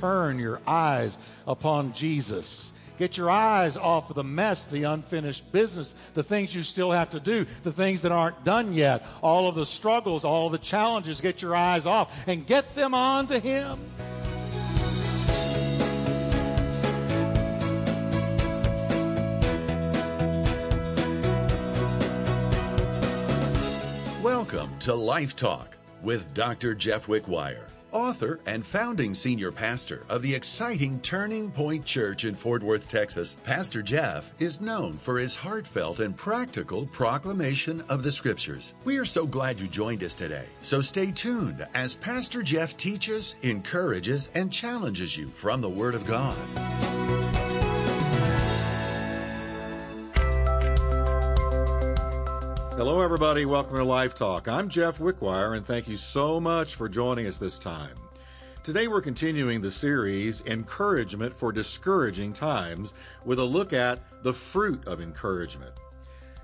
turn your eyes upon Jesus. Get your eyes off of the mess, the unfinished business, the things you still have to do, the things that aren't done yet, all of the struggles, all the challenges. Get your eyes off and get them on to Him. Welcome to Life Talk with Dr. Jeff Wickwire, author and founding senior pastor of the exciting Turning Point Church in Fort Worth, Texas. Pastor Jeff is known for his heartfelt and practical proclamation of the scriptures. We are so glad you joined us today. So stay tuned as Pastor Jeff teaches, encourages, and challenges you from the Word of God. Hello, everybody. Welcome to Life Talk. I'm Jeff Wickwire, and thank you so much for joining us this time. Today, we're continuing the series Encouragement for Discouraging Times with a look at the fruit of encouragement.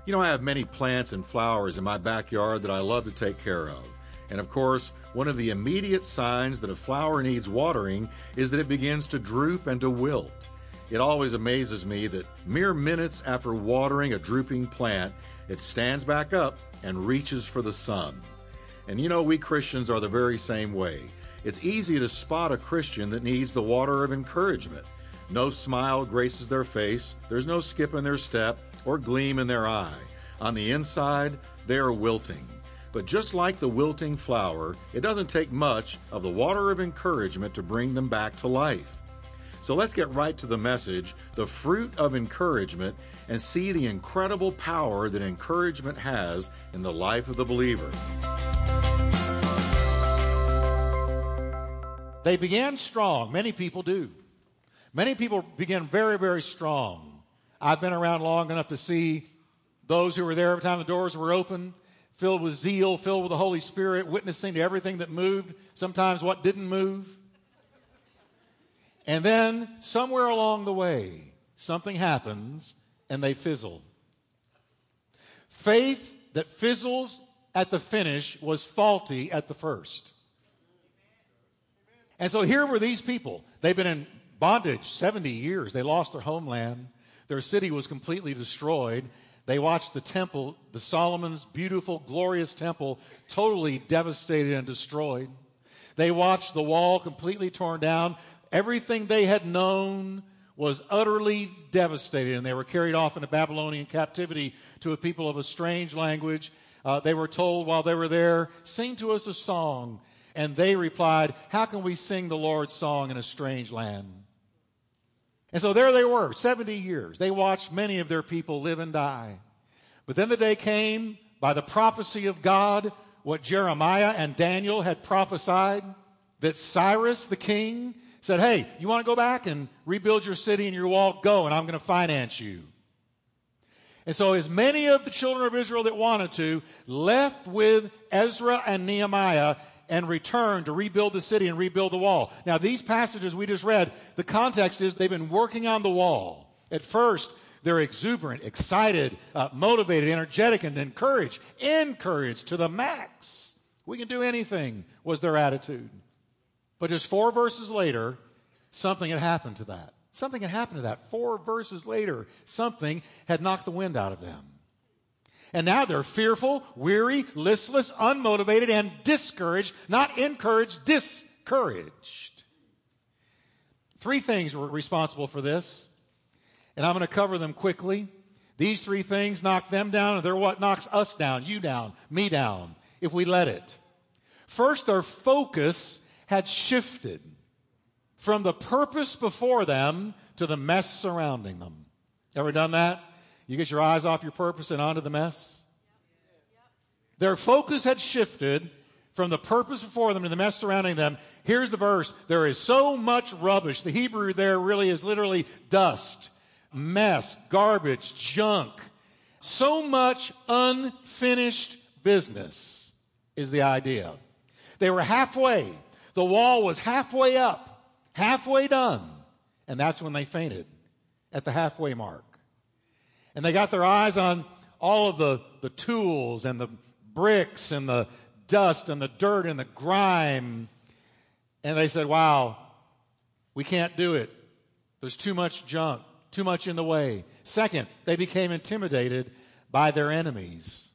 You know, I have many plants and flowers in my backyard that I love to take care of. And of course, one of the immediate signs that a flower needs watering is that it begins to droop and to wilt. It always amazes me that mere minutes after watering a drooping plant, it stands back up and reaches for the sun. And you know, we Christians are the very same way. It's easy to spot a Christian that needs the water of encouragement. No smile graces their face, there's no skip in their step or gleam in their eye. On the inside, they are wilting. But just like the wilting flower, it doesn't take much of the water of encouragement to bring them back to life. So let's get right to the message, the fruit of encouragement, and see the incredible power that encouragement has in the life of the believer. They began strong. Many people do. Many people begin very, very strong. I've been around long enough to see those who were there every time the doors were open, filled with zeal, filled with the Holy Spirit, witnessing to everything that moved, sometimes what didn't move. And then somewhere along the way, something happens and they fizzle. Faith that fizzles at the finish was faulty at the first. And so here were these people. They've been in bondage 70 years. They lost their homeland. Their city was completely destroyed. They watched the temple, the Solomon's beautiful, glorious temple, totally devastated and destroyed. They watched the wall completely torn down. Everything they had known was utterly devastated, and they were carried off into Babylonian captivity to a people of a strange language. Uh, they were told while they were there, Sing to us a song. And they replied, How can we sing the Lord's song in a strange land? And so there they were, 70 years. They watched many of their people live and die. But then the day came by the prophecy of God, what Jeremiah and Daniel had prophesied, that Cyrus the king said, Hey, you want to go back and rebuild your city and your wall? Go, and I'm going to finance you. And so, as many of the children of Israel that wanted to left with Ezra and Nehemiah and returned to rebuild the city and rebuild the wall. Now, these passages we just read, the context is they've been working on the wall. At first, they're exuberant, excited, uh, motivated, energetic, and encouraged. Encouraged to the max. We can do anything, was their attitude. But just four verses later, something had happened to that. Something had happened to that. Four verses later, something had knocked the wind out of them. And now they're fearful, weary, listless, unmotivated, and discouraged, not encouraged, discouraged. Three things were responsible for this, and I'm going to cover them quickly. These three things knock them down, and they're what knocks us down, you down, me down, if we let it. First, their focus had shifted from the purpose before them to the mess surrounding them. Ever done that? You get your eyes off your purpose and onto the mess? Their focus had shifted from the purpose before them to the mess surrounding them. Here's the verse. There is so much rubbish. The Hebrew there really is literally dust, mess, garbage, junk. So much unfinished business is the idea. They were halfway the wall was halfway up, halfway done, and that's when they fainted at the halfway mark. And they got their eyes on all of the, the tools and the bricks and the dust and the dirt and the grime. And they said, wow, We can't do it. There's too much junk, too much in the way. Second, they became intimidated by their enemies.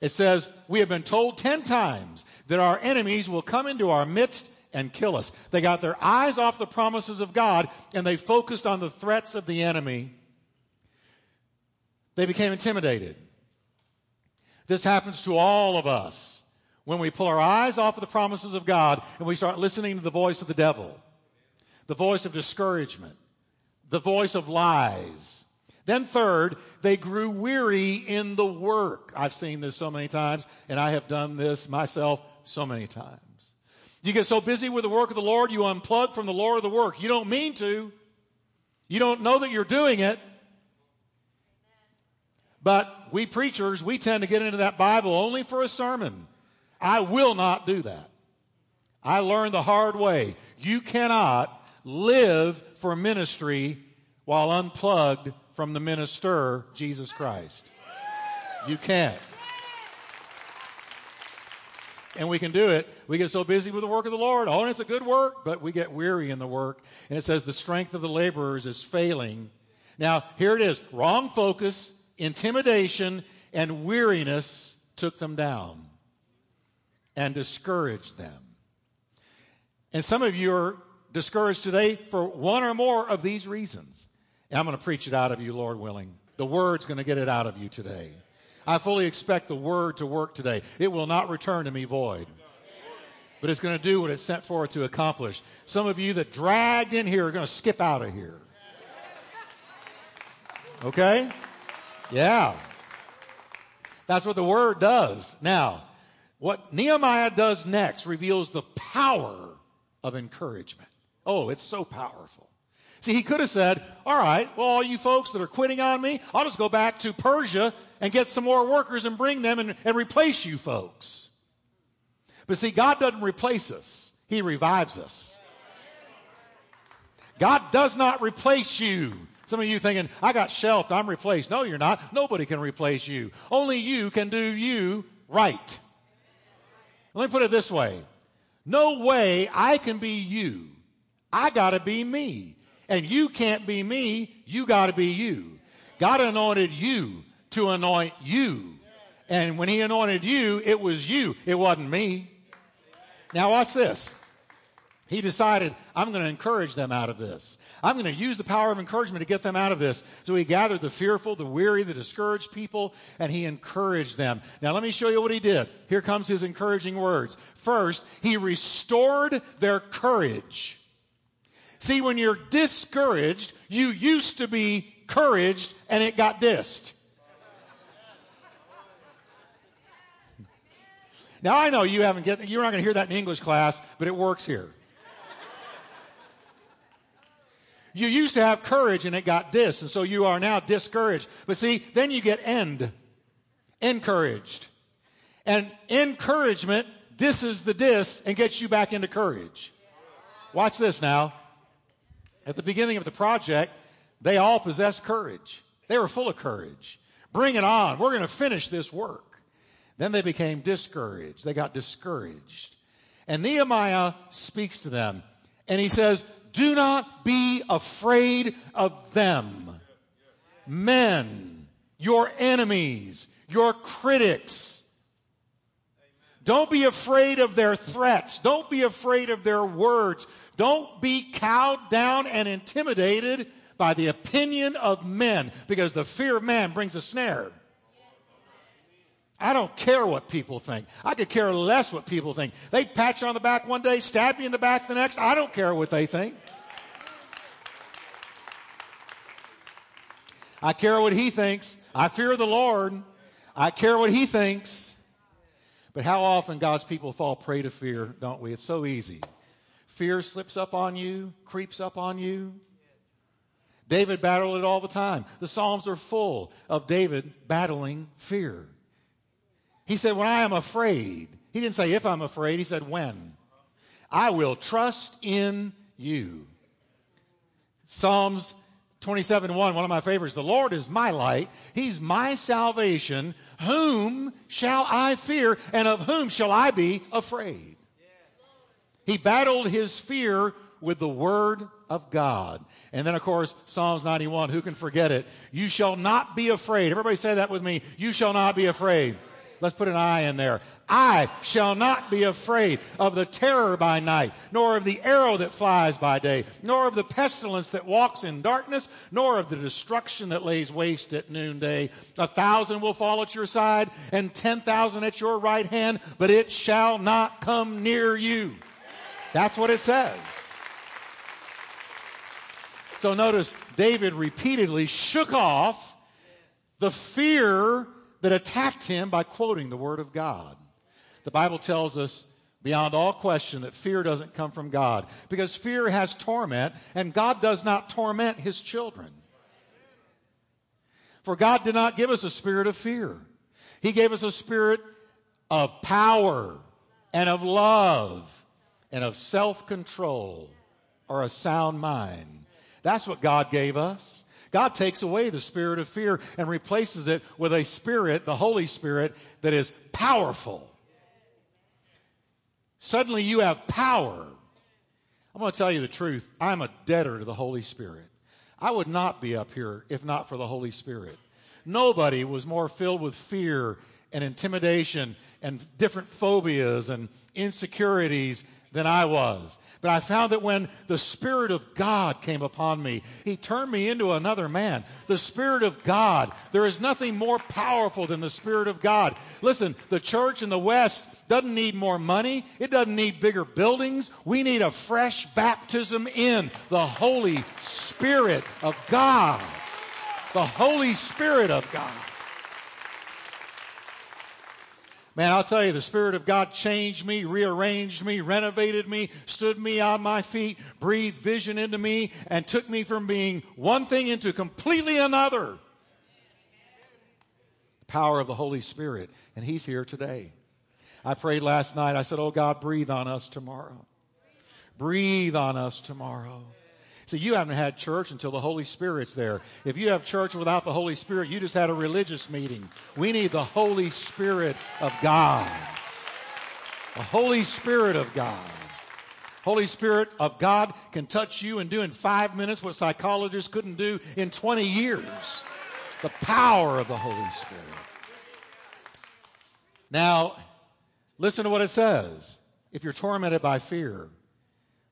It says, We have been told 10 times that our enemies will come into our midst and kill us. They got their eyes off the promises of God and they focused on the threats of the enemy. They became intimidated. This happens to all of us when we pull our eyes off of the promises of God and we start listening to the voice of the devil, the voice of discouragement, the voice of lies. Then, third, they grew weary in the work. I've seen this so many times, and I have done this myself so many times. You get so busy with the work of the Lord, you unplug from the Lord of the work. You don't mean to. You don't know that you're doing it. But we preachers, we tend to get into that Bible only for a sermon. I will not do that. I learned the hard way. You cannot live for ministry while unplugged from the minister, Jesus Christ. You can't and we can do it. We get so busy with the work of the Lord. Oh, and it's a good work, but we get weary in the work. And it says the strength of the laborers is failing. Now, here it is wrong focus, intimidation, and weariness took them down and discouraged them. And some of you are discouraged today for one or more of these reasons. And I'm going to preach it out of you, Lord willing. The word's going to get it out of you today. I fully expect the word to work today. It will not return to me void. But it's going to do what it's sent for to accomplish. Some of you that dragged in here are going to skip out of here. Okay? Yeah. That's what the word does. Now, what Nehemiah does next reveals the power of encouragement. Oh, it's so powerful. See, he could have said, All right, well, all you folks that are quitting on me, I'll just go back to Persia and get some more workers and bring them and, and replace you folks. But see, God doesn't replace us, He revives us. God does not replace you. Some of you thinking, I got shelved, I'm replaced. No, you're not. Nobody can replace you. Only you can do you right. Let me put it this way no way I can be you. I got to be me. And you can't be me, you got to be you. God anointed you to anoint you. And when he anointed you, it was you, it wasn't me. Now, watch this. He decided, I'm going to encourage them out of this. I'm going to use the power of encouragement to get them out of this. So he gathered the fearful, the weary, the discouraged people, and he encouraged them. Now, let me show you what he did. Here comes his encouraging words. First, he restored their courage. See, when you're discouraged, you used to be encouraged and it got dissed. Now I know you haven't get you're not going to hear that in English class, but it works here. You used to have courage and it got dis, and so you are now discouraged. But see, then you get end, encouraged. And encouragement disses the dis and gets you back into courage. Watch this now. At the beginning of the project, they all possessed courage. They were full of courage. Bring it on. We're going to finish this work. Then they became discouraged. They got discouraged. And Nehemiah speaks to them and he says, Do not be afraid of them. Men, your enemies, your critics. Don't be afraid of their threats. Don't be afraid of their words. Don't be cowed down and intimidated by the opinion of men because the fear of man brings a snare. I don't care what people think. I could care less what people think. They pat you on the back one day, stab you in the back the next. I don't care what they think. I care what he thinks. I fear the Lord. I care what he thinks. But how often God's people fall prey to fear, don't we? It's so easy. Fear slips up on you, creeps up on you. David battled it all the time. The Psalms are full of David battling fear. He said, When I am afraid, he didn't say if I'm afraid, he said when. I will trust in you. Psalms 27 1, one of my favorites. The Lord is my light. He's my salvation. Whom shall I fear? And of whom shall I be afraid? He battled his fear with the word of God. And then, of course, Psalms 91, who can forget it? You shall not be afraid. Everybody say that with me. You shall not be afraid. Let's put an I in there. I shall not be afraid of the terror by night, nor of the arrow that flies by day, nor of the pestilence that walks in darkness, nor of the destruction that lays waste at noonday. A thousand will fall at your side and ten thousand at your right hand, but it shall not come near you. That's what it says. So notice David repeatedly shook off the fear that attacked him by quoting the Word of God. The Bible tells us beyond all question that fear doesn't come from God because fear has torment, and God does not torment His children. For God did not give us a spirit of fear, He gave us a spirit of power and of love and of self control or a sound mind. That's what God gave us. God takes away the spirit of fear and replaces it with a spirit, the Holy Spirit, that is powerful. Suddenly you have power. I'm going to tell you the truth. I'm a debtor to the Holy Spirit. I would not be up here if not for the Holy Spirit. Nobody was more filled with fear and intimidation and different phobias and insecurities than I was. But I found that when the Spirit of God came upon me, He turned me into another man. The Spirit of God. There is nothing more powerful than the Spirit of God. Listen, the church in the West doesn't need more money. It doesn't need bigger buildings. We need a fresh baptism in the Holy Spirit of God. The Holy Spirit of God. Man, I'll tell you, the Spirit of God changed me, rearranged me, renovated me, stood me on my feet, breathed vision into me, and took me from being one thing into completely another. The power of the Holy Spirit, and He's here today. I prayed last night. I said, Oh God, breathe on us tomorrow. Breathe on us tomorrow. See, you haven't had church until the Holy Spirit's there. If you have church without the Holy Spirit, you just had a religious meeting. We need the Holy Spirit of God. The Holy Spirit of God. Holy Spirit of God can touch you and do in five minutes what psychologists couldn't do in 20 years. The power of the Holy Spirit. Now, listen to what it says. If you're tormented by fear,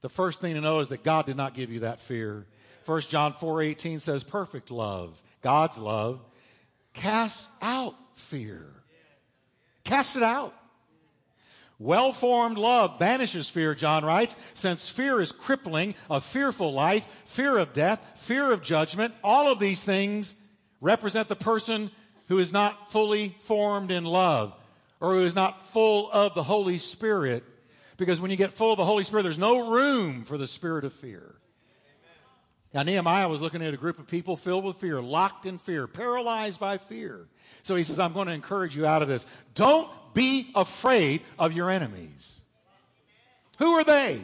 the first thing to know is that God did not give you that fear. 1 John 4 18 says, perfect love, God's love, casts out fear. Cast it out. Well formed love banishes fear, John writes, since fear is crippling, a fearful life, fear of death, fear of judgment. All of these things represent the person who is not fully formed in love or who is not full of the Holy Spirit because when you get full of the Holy Spirit, there's no room for the spirit of fear. Now, Nehemiah was looking at a group of people filled with fear, locked in fear, paralyzed by fear. So he says, I'm going to encourage you out of this. Don't be afraid of your enemies. Who are they?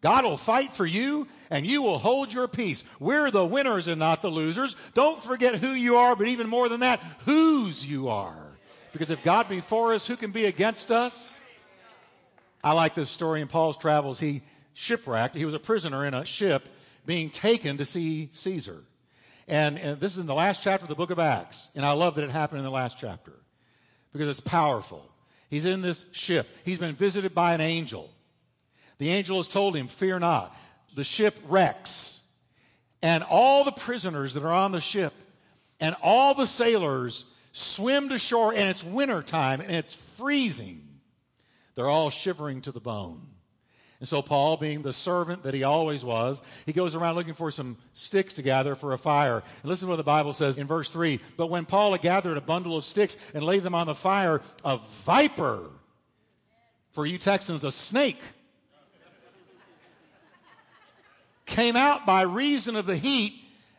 God will fight for you and you will hold your peace. We're the winners and not the losers. Don't forget who you are, but even more than that, whose you are. Because if God be for us, who can be against us? I like this story in Paul's travels. He shipwrecked. He was a prisoner in a ship being taken to see Caesar. And, and, this is in the last chapter of the book of Acts. And I love that it happened in the last chapter because it's powerful. He's in this ship. He's been visited by an angel. The angel has told him, Fear not. The ship wrecks. And all the prisoners that are on the ship and all the sailors swim to shore, and it's winter time and it's freezing. They're all shivering to the bone. And so, Paul, being the servant that he always was, he goes around looking for some sticks to gather for a fire. And listen to what the Bible says in verse 3. But when Paul had gathered a bundle of sticks and laid them on the fire, a viper, for you Texans, a snake, came out by reason of the heat.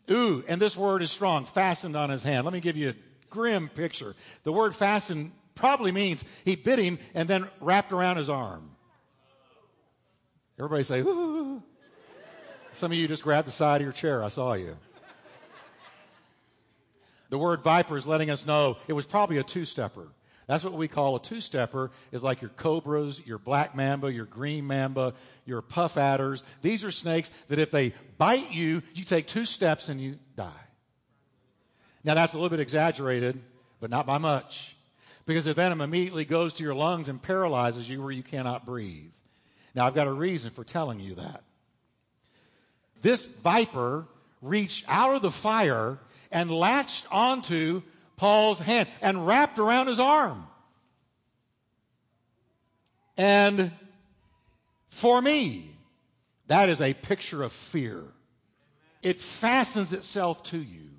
Ooh, and this word is strong, fastened on his hand. Let me give you a grim picture. The word fastened probably means he bit him and then wrapped around his arm. Everybody say, Ooh. Some of you just grabbed the side of your chair. I saw you. The word viper is letting us know it was probably a two stepper. That's what we call a two stepper, is like your cobras, your black mamba, your green mamba, your puff adders. These are snakes that if they bite you, you take two steps and you die. Now, that's a little bit exaggerated, but not by much. Because the venom immediately goes to your lungs and paralyzes you where you cannot breathe. Now, I've got a reason for telling you that. This viper reached out of the fire and latched onto Paul's hand and wrapped around his arm. And for me, that is a picture of fear. It fastens itself to you.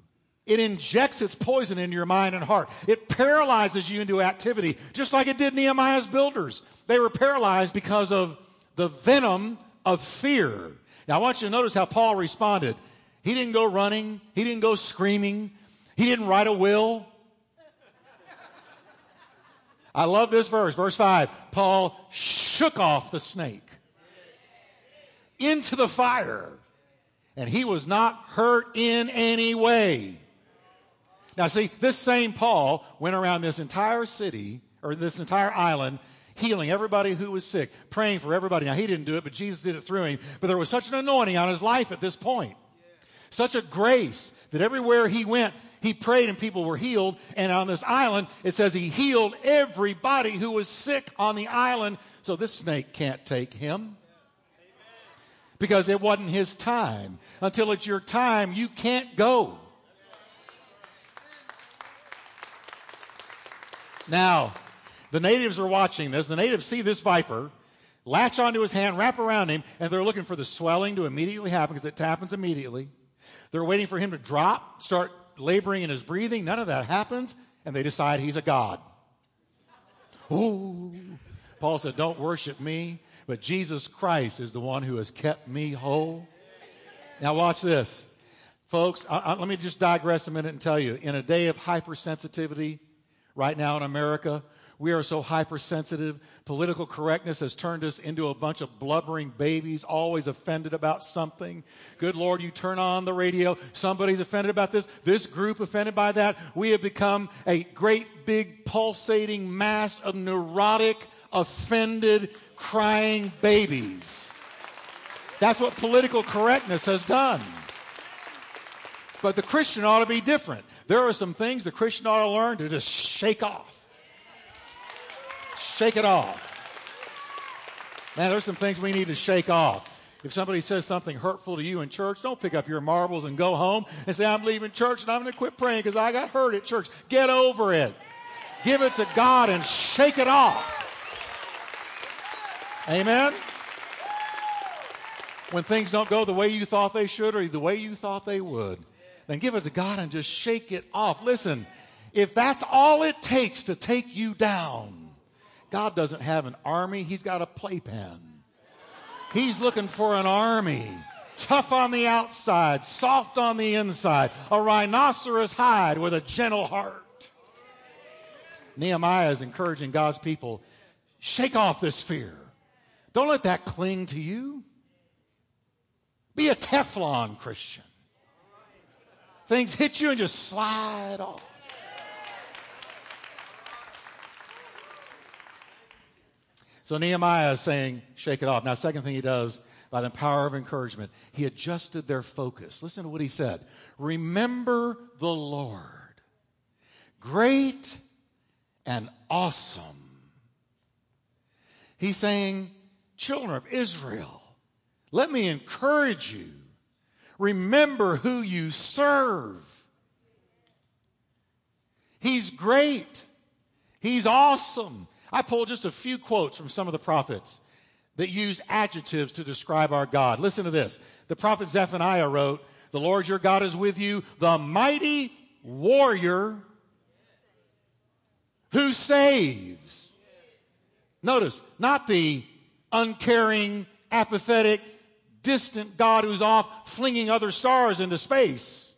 It injects its poison into your mind and heart. It paralyzes you into activity, just like it did Nehemiah's builders. They were paralyzed because of the venom of fear. Now, I want you to notice how Paul responded. He didn't go running, he didn't go screaming, he didn't write a will. I love this verse, verse 5. Paul shook off the snake into the fire, and he was not hurt in any way. Now, see, this same Paul went around this entire city, or this entire island, healing everybody who was sick, praying for everybody. Now, he didn't do it, but Jesus did it through him. But there was such an anointing on his life at this point, such a grace that everywhere he went, he prayed and people were healed. And on this island, it says he healed everybody who was sick on the island. So this snake can't take him because it wasn't his time. Until it's your time, you can't go. Now, the natives are watching this. The natives see this viper latch onto his hand, wrap around him, and they're looking for the swelling to immediately happen because it happens immediately. They're waiting for him to drop, start laboring in his breathing. None of that happens, and they decide he's a god. Ooh. Paul said, Don't worship me, but Jesus Christ is the one who has kept me whole. Now, watch this. Folks, I, I, let me just digress a minute and tell you in a day of hypersensitivity, right now in America. We are so hypersensitive. Political correctness has turned us into a bunch of blubbering babies, always offended about something. Good Lord, you turn on the radio, somebody's offended about this, this group offended by that. We have become a great big pulsating mass of neurotic, offended, crying babies. That's what political correctness has done. But the Christian ought to be different. There are some things the Christian ought to learn to just shake off. Shake it off. Man, there's some things we need to shake off. If somebody says something hurtful to you in church, don't pick up your marbles and go home and say, I'm leaving church and I'm going to quit praying because I got hurt at church. Get over it. Give it to God and shake it off. Amen? When things don't go the way you thought they should or the way you thought they would then give it to God and just shake it off. Listen, if that's all it takes to take you down, God doesn't have an army, He's got a playpen. He's looking for an army. Tough on the outside, soft on the inside, a rhinoceros hide with a gentle heart. Nehemiah is encouraging God's people shake off this fear. Don't let that cling to you. Be a Teflon Christian. Things hit you and just slide off. So Nehemiah is saying, shake it off. Now, second thing he does by the power of encouragement, he adjusted their focus. Listen to what he said. Remember the Lord, great and awesome. He's saying, children of Israel, let me encourage you Remember who you serve. He's great. He's awesome. I pulled just a few quotes from some of the prophets that use adjectives to describe our God. Listen to this. The prophet Zephaniah wrote, The Lord your God is with you, the mighty warrior who saves. Notice, not the uncaring, apathetic, distant God who's off flinging other stars into space.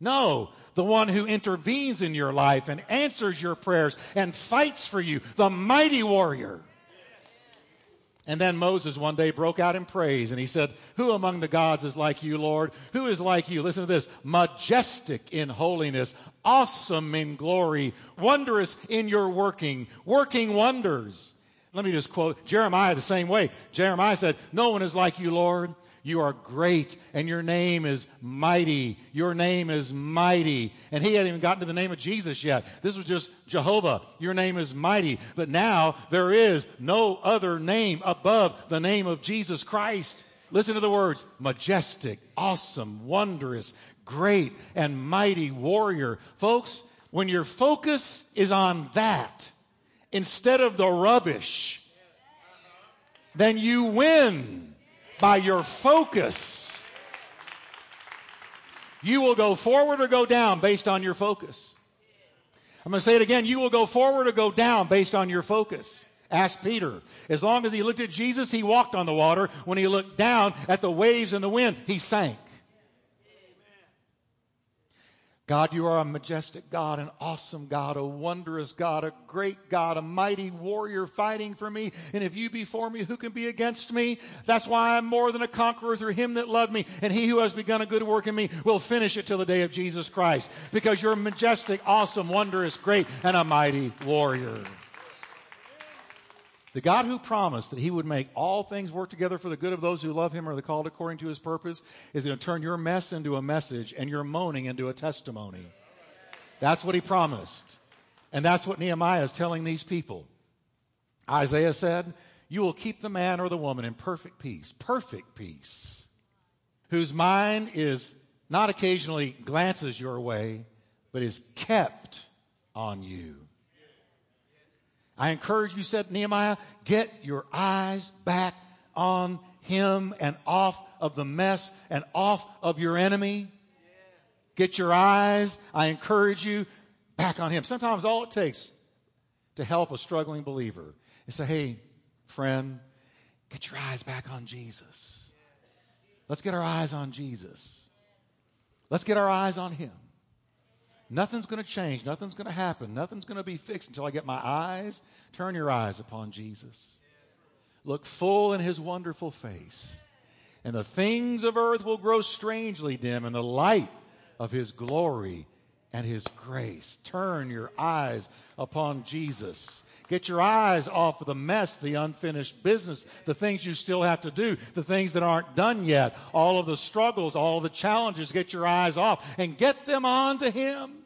No, the one who intervenes in your life and answers your prayers and fights for you, the mighty warrior. And then Moses one day broke out in praise and he said, Who among the gods is like you, Lord? Who is like you? Listen to this majestic in holiness, awesome in glory, wondrous in your working, working wonders. Let me just quote Jeremiah the same way. Jeremiah said, No one is like you, Lord. You are great, and your name is mighty. Your name is mighty. And he hadn't even gotten to the name of Jesus yet. This was just Jehovah. Your name is mighty. But now there is no other name above the name of Jesus Christ. Listen to the words majestic, awesome, wondrous, great, and mighty warrior. Folks, when your focus is on that instead of the rubbish, then you win by your focus. You will go forward or go down based on your focus. I'm going to say it again. You will go forward or go down based on your focus. Ask Peter. As long as he looked at Jesus, he walked on the water. When he looked down at the waves and the wind, he sank. God, you are a majestic God, an awesome God, a wondrous God, a great God, a mighty warrior fighting for me. And if you be for me, who can be against me? That's why I'm more than a conqueror through him that loved me. And he who has begun a good work in me will finish it till the day of Jesus Christ. Because you're a majestic, awesome, wondrous, great, and a mighty warrior. The God who promised that he would make all things work together for the good of those who love him or the called according to his purpose is going to turn your mess into a message and your moaning into a testimony. That's what he promised. And that's what Nehemiah is telling these people. Isaiah said, You will keep the man or the woman in perfect peace, perfect peace, whose mind is not occasionally glances your way, but is kept on you. I encourage you, said Nehemiah, get your eyes back on him and off of the mess and off of your enemy. Get your eyes, I encourage you, back on him. Sometimes all it takes to help a struggling believer is say, hey, friend, get your eyes back on Jesus. Let's get our eyes on Jesus. Let's get our eyes on him. Nothing's going to change. Nothing's going to happen. Nothing's going to be fixed until I get my eyes. Turn your eyes upon Jesus. Look full in his wonderful face. And the things of earth will grow strangely dim in the light of his glory and his grace. Turn your eyes upon Jesus. Get your eyes off of the mess, the unfinished business, the things you still have to do, the things that aren't done yet, all of the struggles, all of the challenges. Get your eyes off and get them on to him.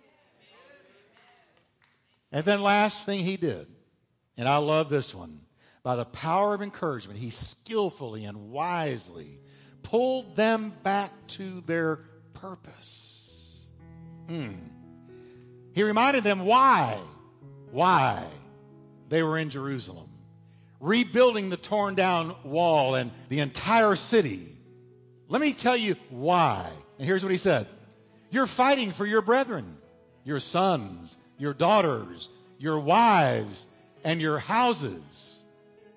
And then last thing he did, and I love this one, by the power of encouragement, he skillfully and wisely pulled them back to their purpose. Hmm. He reminded them why, why they were in Jerusalem, rebuilding the torn down wall and the entire city. Let me tell you why. And here's what he said You're fighting for your brethren, your sons, your daughters, your wives, and your houses.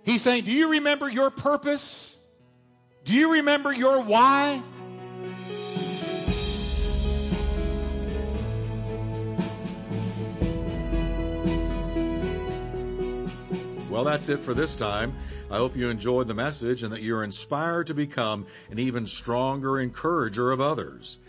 He's saying, Do you remember your purpose? Do you remember your why? Well, that's it for this time. I hope you enjoyed the message and that you're inspired to become an even stronger encourager of others.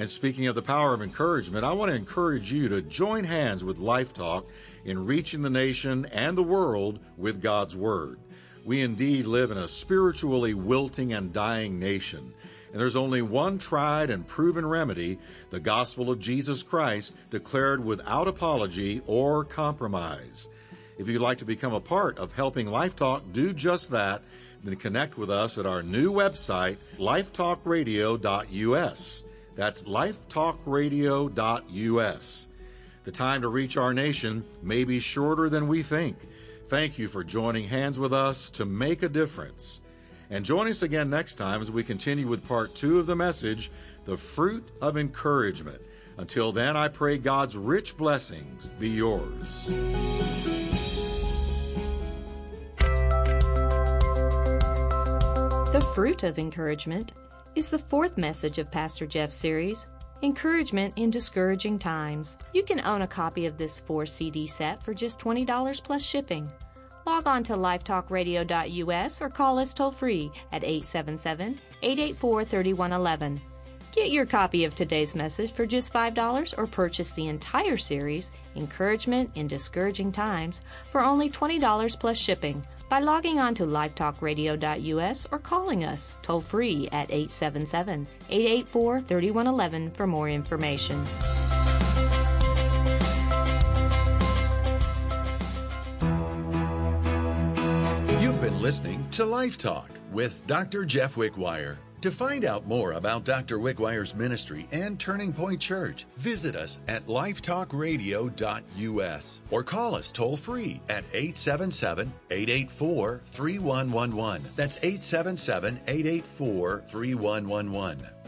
And speaking of the power of encouragement, I want to encourage you to join hands with Life Talk in reaching the nation and the world with God's Word. We indeed live in a spiritually wilting and dying nation. And there's only one tried and proven remedy the gospel of Jesus Christ, declared without apology or compromise. If you'd like to become a part of helping Life Talk do just that, then connect with us at our new website, lifetalkradio.us. That's lifetalkradio.us. The time to reach our nation may be shorter than we think. Thank you for joining hands with us to make a difference. And join us again next time as we continue with part two of the message, The Fruit of Encouragement. Until then, I pray God's rich blessings be yours. The Fruit of Encouragement is the fourth message of Pastor Jeff's series, Encouragement in Discouraging Times. You can own a copy of this four CD set for just $20 plus shipping. Log on to lifetalkradio.us or call us toll free at 877 884 3111. Get your copy of today's message for just $5 or purchase the entire series, Encouragement in Discouraging Times, for only $20 plus shipping by logging on to lifetalkradio.us or calling us toll free at 877 884 3111 for more information. You've been listening to Life Talk with Dr. Jeff Wickwire. To find out more about Dr. Wickwire's ministry and Turning Point Church, visit us at lifetalkradio.us or call us toll free at 877 884 3111. That's 877 884 3111.